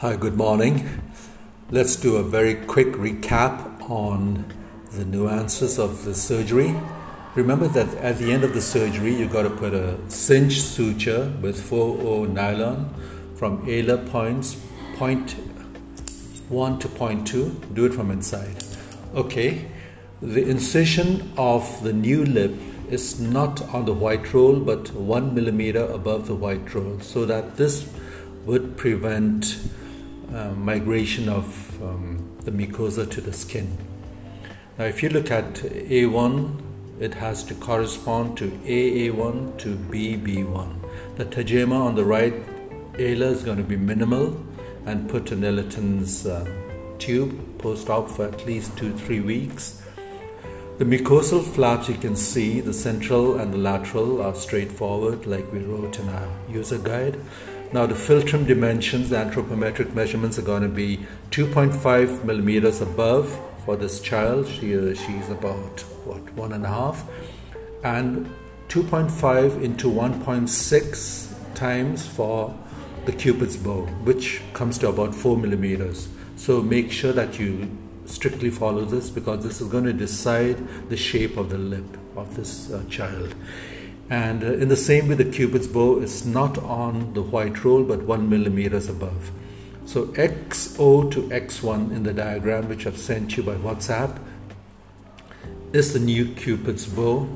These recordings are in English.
Hi, good morning. Let's do a very quick recap on the nuances of the surgery. Remember that at the end of the surgery, you've got to put a cinch suture with 4O nylon from alar points, point 1 to point 2. Do it from inside. Okay, the incision of the new lip is not on the white roll but 1 millimeter above the white roll so that this would prevent uh, migration of um, the mucosa to the skin. Now, if you look at A1, it has to correspond to AA1 to BB1. The tajema on the right alar is going to be minimal and put in Ellerton's uh, tube post op for at least two three weeks. The mucosal flaps you can see, the central and the lateral are straightforward, like we wrote in our user guide. Now the philtrum dimensions, the anthropometric measurements are going to be 2.5 millimeters above for this child. She uh, she's about what one and a half, and 2.5 into 1.6 times for the cupid's bow, which comes to about four millimeters. So make sure that you strictly follow this because this is going to decide the shape of the lip of this uh, child. And uh, in the same way, the cupid's bow is not on the white roll but one millimeters above. So XO to X1 in the diagram, which I've sent you by WhatsApp, is the new cupid's bow.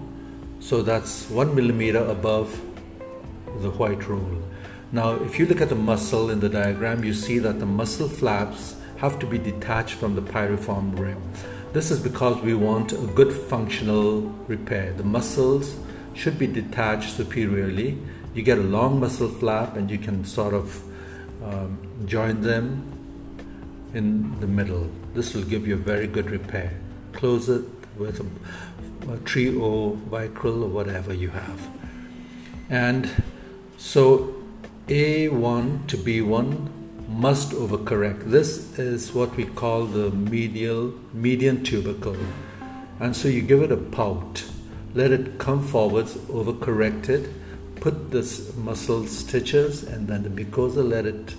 So that's one millimeter above the white roll. Now, if you look at the muscle in the diagram, you see that the muscle flaps have to be detached from the piriform rim. This is because we want a good functional repair. The muscles should be detached superiorly. You get a long muscle flap and you can sort of um, join them in the middle. This will give you a very good repair. Close it with a, a trio vicryl or whatever you have. And so A1 to B1 must overcorrect. This is what we call the medial median tubercle. And so you give it a pout let it come forwards, overcorrect it, put this muscle stitches, and then the mucosa, let it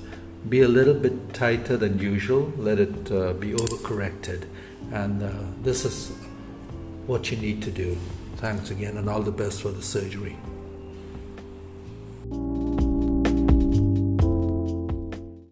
be a little bit tighter than usual, let it uh, be overcorrected. And uh, this is what you need to do. Thanks again, and all the best for the surgery.